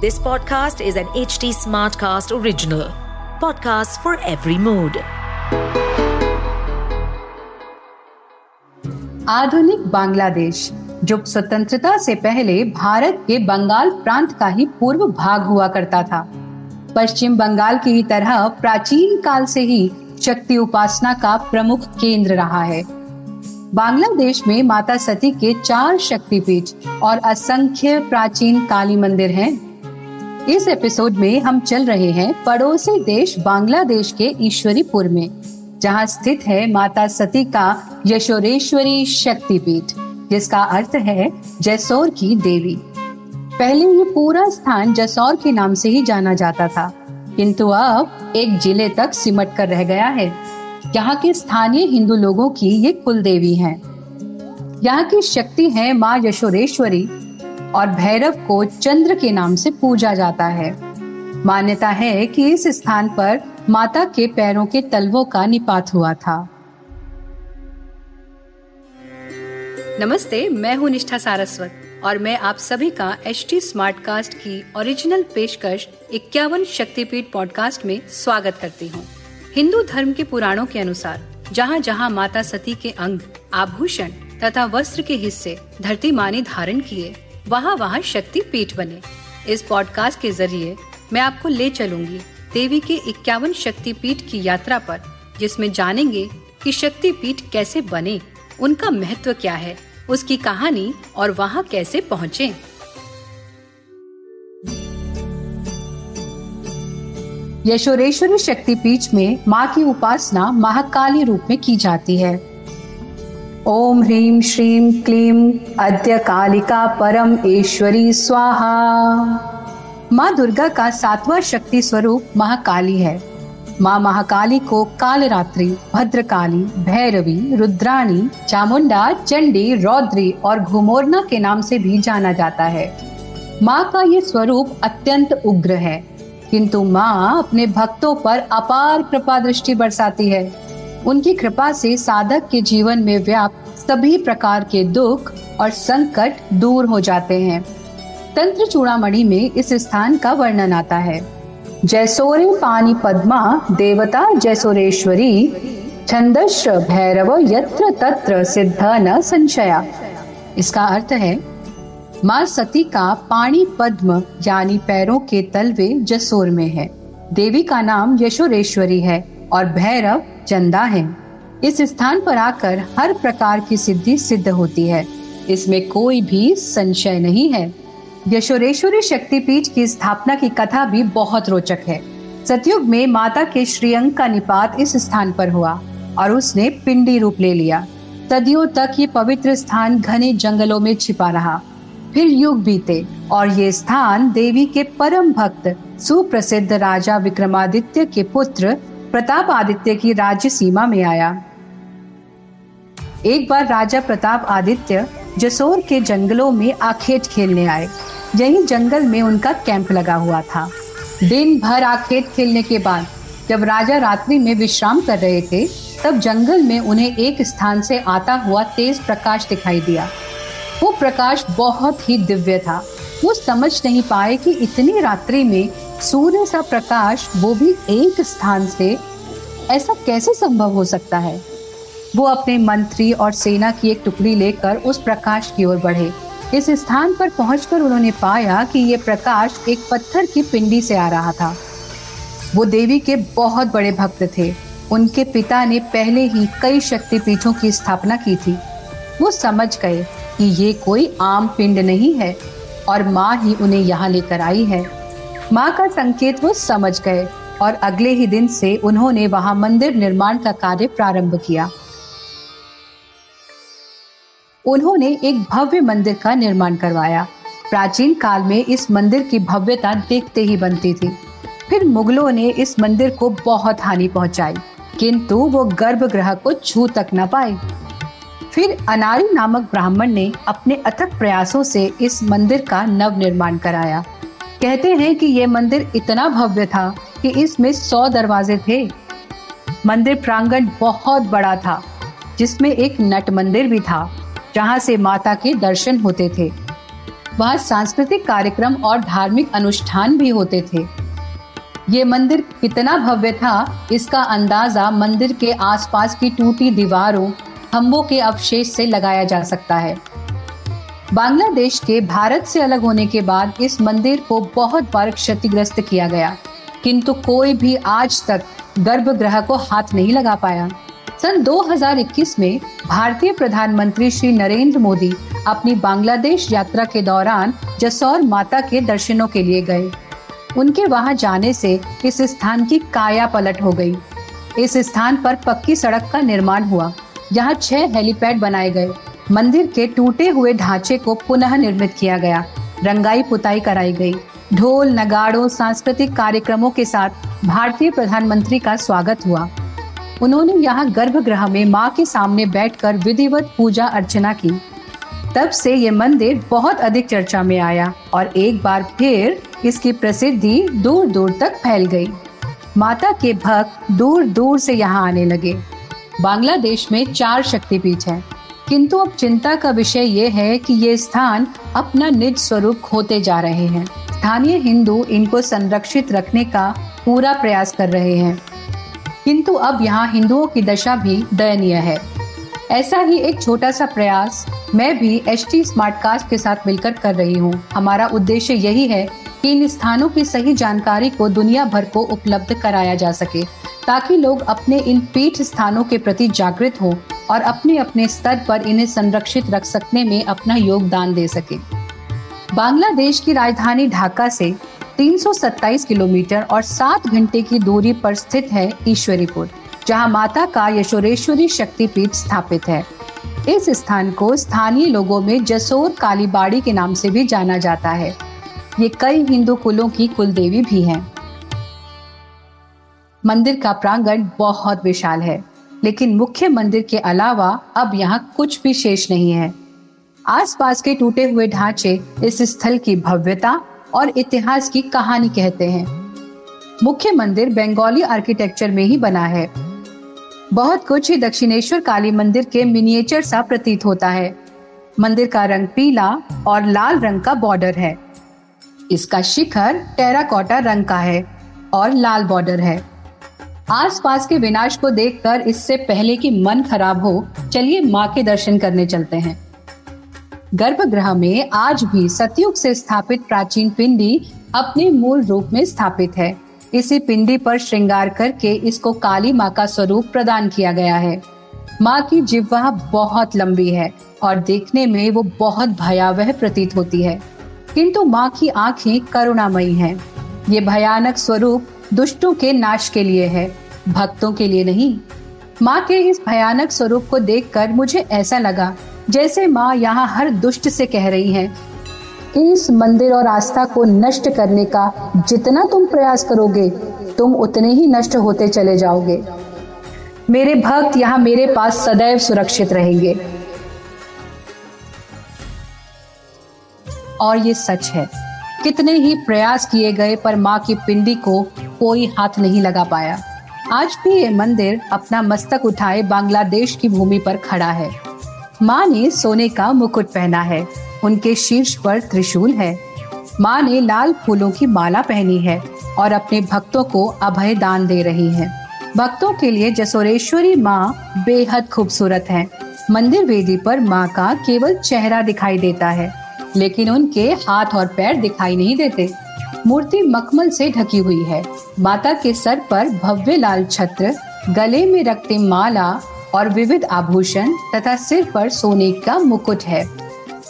This podcast is an HT Smartcast original. Podcast for every mood. आधुनिक बांग्लादेश, जो स्वतंत्रता से पहले भारत के बंगाल प्रांत का ही पूर्व भाग हुआ करता था पश्चिम बंगाल की तरह प्राचीन काल से ही शक्ति उपासना का प्रमुख केंद्र रहा है बांग्लादेश में माता सती के चार शक्तिपीठ और असंख्य प्राचीन काली मंदिर हैं। इस एपिसोड में हम चल रहे हैं पड़ोसी देश बांग्लादेश के ईश्वरीपुर में, जहाँ स्थित है माता सती का यशोरेश्वरी शक्तिपीठ, जिसका अर्थ है जैसौर की देवी। पहले ये पूरा स्थान जसौर के नाम से ही जाना जाता था, किंतु अब एक ज़िले तक सिमट कर रह गया है। यहाँ के स्थानीय हिंदू लोगों की ये कुल देवी है। यहाँ की शक्ति है माँ यशोरेश्वरी और भैरव को चंद्र के नाम से पूजा जाता है। मान्यता है कि इस स्थान पर माता के पैरों के तलवों का निपात हुआ था। नमस्ते, मैं हूँ निष्ठा सारस्वत और मैं आप सभी का एच टी स्मार्ट कास्ट की ओरिजिनल पेशकश इक्यावन शक्तिपीठ पॉडकास्ट में स्वागत करती हूँ। हिंदू धर्म के पुराणों के अनुसार जहाँ जहाँ माता सती के अंग, आभूषण तथा वस्त्र के हिस्से धरती माँ ने धारण किए वहाँ वहाँ शक्ति पीठ बने। इस पॉडकास्ट के ज़रिए मैं आपको ले चलूँगी देवी के इक्यावन शक्ति पीठ की यात्रा पर, जिसमें जानेंगे कि शक्ति पीठ कैसे बने, उनका महत्व क्या है, उसकी कहानी और वहाँ कैसे पहुँचे। यशोरेश्वरी शक्तिपीठ में माँ की उपासना महाकाली रूप में की जाती है। ओम ह्रीम श्रीम क्लीम अद्य कालिका परम ईश्वरी, स्वाहा। माँ दुर्गा का सातवां शक्ति स्वरूप महाकाली है। माँ महाकाली को कालरात्रि, भद्रकाली, भैरवी, रुद्राणी, चामुंडा, चंडी, रौद्री और घुमोरना के नाम से भी जाना जाता है। माँ का ये स्वरूप अत्यंत उग्र है, किंतु माँ अपने भक्तों पर अपार कृपा दृष्टि बरसाती है। उनकी कृपा से साधक के जीवन में व्याप्त सभी प्रकार के दुख और संकट दूर हो जाते हैं। तंत्र चूड़ामणि में इस स्थान का वर्णन आता है। जैसोरे पानी पद्मा, देवता जैसोरेश्वरी छंदश भैरव यत्र तत्र सिद्ध न संशया। इसका अर्थ है, माँ सती का पाणी पद्म यानी पैरों के तलवे जसोर में है। देवी का नाम यशोरेश्वरी है। और भैरव चंदा है। इस स्थान पर आकर हर प्रकार की सिद्धि सिद्ध होती है। इसमें कोई भी संशय नहीं है। यशोरेश्वरी शक्तिपीठ की स्थापना की कथा भी बहुत रोचक है। सतयुग में माता के श्रीअंग का निपात इस स्थान पर हुआ और उसने पिंडी रूप ले लिया। सदियों तक ये पवित्र स्थान घने जंगलों में छिपा रहा। फिर युग बीते और ये स्थान देवी के परम भक्त, सुप्रसिद्ध राजा विक्रमादित्य के पुत्र प्रताप आदित्य की राज्य सीमा में आया। एक बार राजा प्रताप आदित्य जसोर के जंगलों में आखेट खेलने आए। यही जंगल में उनका कैंप लगा हुआ था। दिन भर आखेट खेलने के बाद जब राजा रात्रि में विश्राम कर रहे थे, तब जंगल में उन्हें एक स्थान से आता हुआ तेज प्रकाश दिखाई दिया। वो प्रकाश बहुत ही दिव्य था। वो समझ नहीं पाए कि इतनी रात्रि में सूर्य सा प्रकाश वो भी एक स्थान से, ऐसा कैसे संभव हो सकता है? वो अपने मंत्री और सेना की एक टुकड़ी लेकर उस प्रकाश की ओर बढ़े। इस स्थान पर पहुंचकर उन्होंने पाया कि ये प्रकाश एक पत्थर की पिंडी से आ रहा था। वो देवी के बहुत बड़े भक्त थे। उनके पिता ने पहले ही कई शक्तिपीठों की स्थापना की थी। वो समझ गए कि ये कोई आम पिंड नहीं है और माँ ही उन्हें यहाँ लेकर आई है। माँ का संकेत वो समझ गए और अगले ही दिन से उन्होंने वहाँ मंदिर निर्माण का कार्य प्रारंभ किया। उन्होंने एक भव्य मंदिर का निर्माण करवाया। प्राचीन काल में इस मंदिर की भव्यता देखते ही बनती थी। फिर मुगलों ने इस मंदिर को बहुत हानि पहुंचाई, किंतु वो गर्भगृह को छू तक न पाए। फिर अनारी नामक ब्राह्मण ने अपने अथक प्रयासों से इस मंदिर का नव निर्माण कराया। कहते हैं कि यह मंदिर इतना भव्य था कि इसमें सौ दरवाजे थे। मंदिर प्रांगण बहुत बड़ा था, जिसमें एक नट मंदिर भी था, जहाँ से माता के दर्शन होते थे। वहाँ सांस्कृतिक कार्यक्रम और धार्मिक अनुष्ठान भी होते थे। ये मंदिर कितना भव्य था, इसका अंदाज़ा मंदिर के आसपास की टूटी दीवारों खम्बों के अवशेष से लगाया जा सकता है। बांग्लादेश के भारत से अलग होने के बाद इस मंदिर को बहुत बार क्षतिग्रस्त किया गया। किंतु कोई भी आज तक गर्भगृह को हाथ नहीं लगा पाया। सन 2021 में भारतीय प्रधानमंत्री श्री नरेंद्र मोदी अपनी बांग्लादेश यात्रा के दौरान जसौर माता के दर्शनों के लिए गए। उनके वहाँ जाने से इस स्थान की काया पलट हो गई। इस स्थान पर पक्की सड़क का निर्माण हुआ। यहाँ छह हेलीपैड बनाए गए। मंदिर के टूटे हुए ढांचे को पुनः निर्मित किया गया। रंगाई पुताई कराई गई। ढोल नगाड़ों सांस्कृतिक कार्यक्रमों के साथ भारतीय प्रधानमंत्री का स्वागत हुआ। उन्होंने यहाँ गर्भगृह में माँ के सामने बैठकर विधिवत पूजा अर्चना की। तब से ये मंदिर बहुत अधिक चर्चा में आया और एक बार फिर इसकी प्रसिद्धि दूर दूर तक फैल गई। माता के भक्त दूर दूर से यहाँ आने लगे। बांग्लादेश में चार शक्तिपीठ हैं, किंतु अब चिंता का विषय ये है कि ये स्थान अपना निज स्वरूप खोते जा रहे हैं। स्थानीय हिंदू इनको संरक्षित रखने का पूरा प्रयास कर रहे हैं। किंतु अब यहाँ हिंदुओं की दशा भी दयनीय है। ऐसा ही एक छोटा सा प्रयास मैं भी एच टी स्मार्ट कास्ट के साथ मिलकर कर रही हूँ। हमारा उद्देश्य यही है कि इन स्थानों की सही जानकारी को दुनिया भर को उपलब्ध कराया जा सके, ताकि लोग अपने इन पीठ स्थानों के प्रति जागृत हो और अपने अपने स्तर पर इन्हें संरक्षित रख सकने में अपना योगदान दे सके। बांग्लादेश की राजधानी ढाका से 327 किलोमीटर और सात घंटे की दूरी पर स्थित है ईश्वरीपुर, जहाँ माता का यशोरेश्वरी शक्तिपीठ स्थापित है। इस स्थान को स्थानीय लोगों में जसोर कालीबाड़ी के नाम से भी जाना जाता है। ये कई हिंदू कुलों की कुलदेवी भी हैं। मंदिर का प्रांगण बहुत विशाल है। लेकिन मुख्य मंदिर के अलावा अब यहाँ कुछ भी शेष नहीं है। आसपास के टूटे हुए ढांचे इस स्थल की भव्यता और इतिहास की कहानी कहते हैं। मुख्य मंदिर बंगाली आर्किटेक्चर में ही बना है। बहुत कुछ ही दक्षिणेश्वर काली मंदिर के मिनिएचर सा प्रतीत होता है। मंदिर का रंग पीला और लाल रंग का बॉर्डर है। इसका शिखर टेराकोटा रंग का है और लाल बॉर्डर है। आसपास के विनाश को देखकर इससे पहले कि मन खराब हो, चलिए माँ के दर्शन करने चलते हैं। गर्भगृह में आज भी सतयुग से स्थापित प्राचीन पिंडी अपने मूल रूप में स्थापित है। इसी पिंडी पर श्रृंगार करके इसको काली माँ का स्वरूप प्रदान किया गया है। माँ की जिह्वा बहुत लंबी है और देखने में वो बहुत भयावह प्रतीत होती है। किंतु माँ की आँखें करुणामयी हैं। ये भयानक स्वरूप दुष्टों के नाश के लिए है, भक्तों के लिए नहीं। माँ के इस भयानक स्वरूप को देखकर मुझे ऐसा लगा, जैसे माँ यहाँ हर दुष्ट से कह रही है, इस मंदिर और आस्था को नष्ट करने का जितना तुम प्रयास करोगे, तुम उतने ही नष्ट होते चले जाओगे। मेरे भक्त यहाँ मेरे पास सदैव सुरक्षित रहेंगे। और ये सच है। कितने ही प्रयास किए गए, पर माँ की पिंडी को कोई हाथ नहीं लगा पाया। आज भी ये मंदिर अपना मस्तक उठाए बांग्लादेश की भूमि पर खड़ा है। माँ ने सोने का मुकुट पहना है। उनके शीर्ष पर त्रिशूल है। माँ ने लाल फूलों की माला पहनी है और अपने भक्तों को अभय दान दे रही है। भक्तों के लिए जसोरेश्वरी माँ बेहद खूबसूरत है। मंदिर वेदी पर माँ का केवल चेहरा दिखाई देता है। लेकिन उनके हाथ और पैर दिखाई नहीं देते। मूर्ति मखमल से ढकी हुई है। माता के सर पर भव्य लाल छत्र, गले में रखते माला और विविध आभूषण तथा सिर पर सोने का मुकुट है।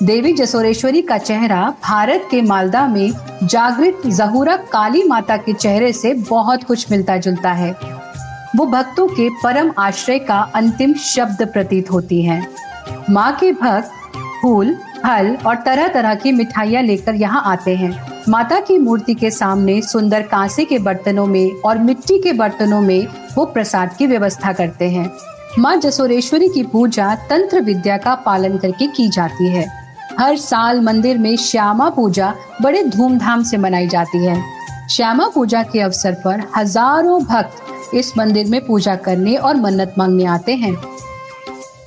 देवी जसोरेश्वरी का चेहरा भारत के मालदा में जागृत जहूरा काली माता के चेहरे से बहुत कुछ मिलता जुलता है। वो भक्तों के परम आश्रय का अंतिम शब्द प्रतीत होती हैं। माँ के भक्त फूल फल और तरह तरह की मिठाइयाँ लेकर यहाँ आते हैं। माता की मूर्ति के सामने सुंदर कांसे के बर्तनों में और मिट्टी के बर्तनों में वो प्रसाद की व्यवस्था करते हैं। माँ जसोरेश्वरी की पूजा तंत्र विद्या का पालन करके की जाती है। हर साल मंदिर में श्यामा पूजा बड़े धूमधाम से मनाई जाती है। श्यामा पूजा के अवसर पर हज़ारों भक्त इस मंदिर में पूजा करने और मन्नत मांगने आते हैं।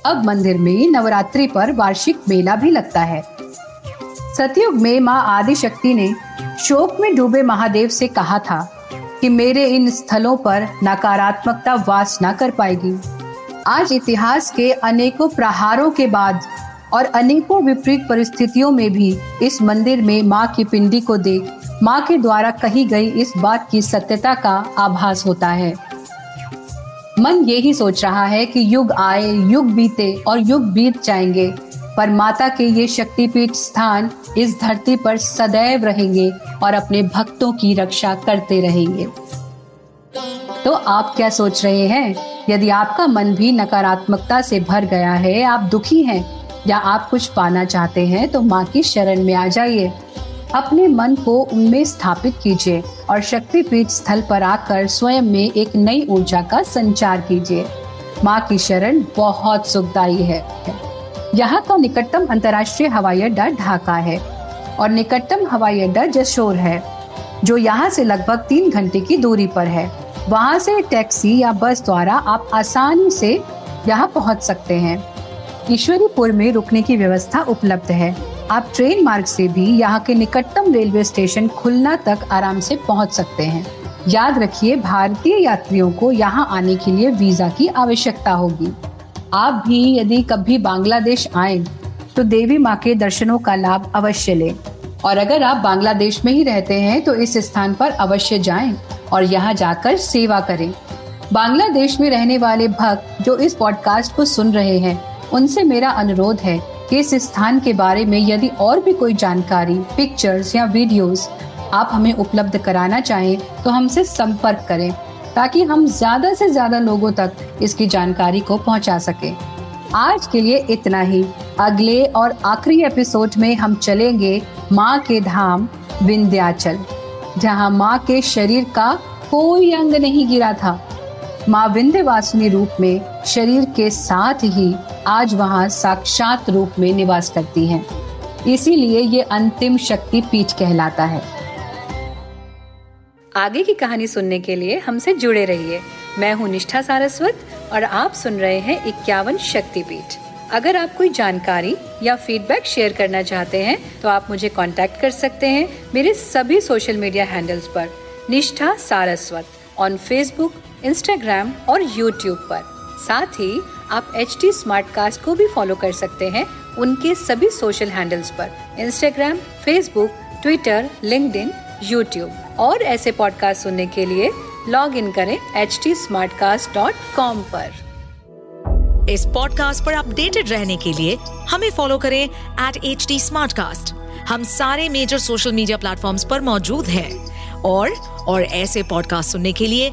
अब मंदिर में नवरात्रि पर वार्षिक मेला भी लगता है। सतयुग में माँ आदि शक्ति ने शोक में डूबे महादेव से कहा था कि मेरे इन स्थलों पर नकारात्मकता वास न कर पाएगी। आज इतिहास के अनेकों प्रहारों के बाद और अनेकों विपरीत परिस्थितियों में भी इस मंदिर में माँ की पिंडी को देख माँ के द्वारा कही गई इस बात की सत्यता का आभास होता है। मन यही सोच रहा है कि युग आए, युग बीते और युग बीत जाएँगे। पर माता के ये शक्तिपीठ स्थान इस धरती पर सदैव रहेंगे और अपने भक्तों की रक्षा करते रहेंगे। तो आप क्या सोच रहे हैं? यदि आपका मन भी नकारात्मकता से भर गया है, आप दुखी हैं या आप कुछ पाना चाहते हैं तो माँ की शरण में आ जाइए। अपने मन को उनमें स्थापित कीजिए। और शक्तिपीठ स्थल पर आकर स्वयं में एक नई ऊर्जा का संचार कीजिए। माँ की शरण बहुत सुखदायी है। यहाँ का निकटतम अंतर्राष्ट्रीय हवाई अड्डा ढाका है और निकटतम हवाई अड्डा जशोर है, जो यहाँ से लगभग तीन घंटे की दूरी पर है। वहाँ से टैक्सी या बस द्वारा आप आसानी से यहाँ पहुँच सकते हैं। ईश्वरीपुर में रुकने की व्यवस्था उपलब्ध है। आप ट्रेन मार्ग से भी यहाँ के निकटतम रेलवे स्टेशन खुलना तक आराम से पहुँच सकते हैं। याद रखिए, भारतीय यात्रियों को यहाँ आने के लिए वीज़ा की आवश्यकता होगी। आप भी यदि कभी बांग्लादेश आए तो देवी माँ के दर्शनों का लाभ अवश्य लें। और अगर आप बांग्लादेश में ही रहते हैं तो इस स्थान पर अवश्य जाएँ और यहाँ जाकर सेवा करें। बांग्लादेश में रहने वाले भक्त जो इस पॉडकास्ट को सुन रहे हैं, उनसे मेरा अनुरोध है इस स्थान के बारे में यदि और भी कोई जानकारी पिक्चर्स या वीडियोस आप हमें उपलब्ध कराना चाहें तो हमसे संपर्क करें, ताकि हम ज़्यादा से ज़्यादा लोगों तक इसकी जानकारी को पहुँचा सके। आज के लिए इतना ही। अगले और आखिरी एपिसोड में हम चलेंगे माँ के धाम, विंध्याचल, जहाँ माँ के शरीर का कोई अंग नहीं गिरा था। माँ विंध्यवासिनी रूप में शरीर के साथ ही आज वहाँ साक्षात रूप में निवास करती हैं। इसीलिए ये अंतिम शक्ति पीठ कहलाता है। आगे की कहानी सुनने के लिए हमसे जुड़े रहिए। मैं हूँ निष्ठा सारस्वत और आप सुन रहे हैं इक्यावन शक्तिपीठ अगर आप कोई जानकारी या फीडबैक शेयर करना चाहते हैं तो आप मुझे कांटेक्ट कर सकते हैं मेरे सभी सोशल मीडिया हैंडल्स पर, Nishtha Saraswat on Facebook Instagram और यूट्यूब पर। साथ ही आप एच टी को भी फॉलो कर सकते हैं उनके सभी सोशल हैंडल्स पर Instagram Facebook Twitter link YouTube और ऐसे पॉडकास्ट सुनने के लिए लॉग इन करें एच टी पर। इस पॉडकास्ट पर अपडेटेड रहने के लिए हमें फॉलो करें एट एच टी हम सारे मेजर सोशल मीडिया प्लेटफॉर्म पर मौजूद हैं। और और ऐसे पॉडकास्ट सुनने के लिए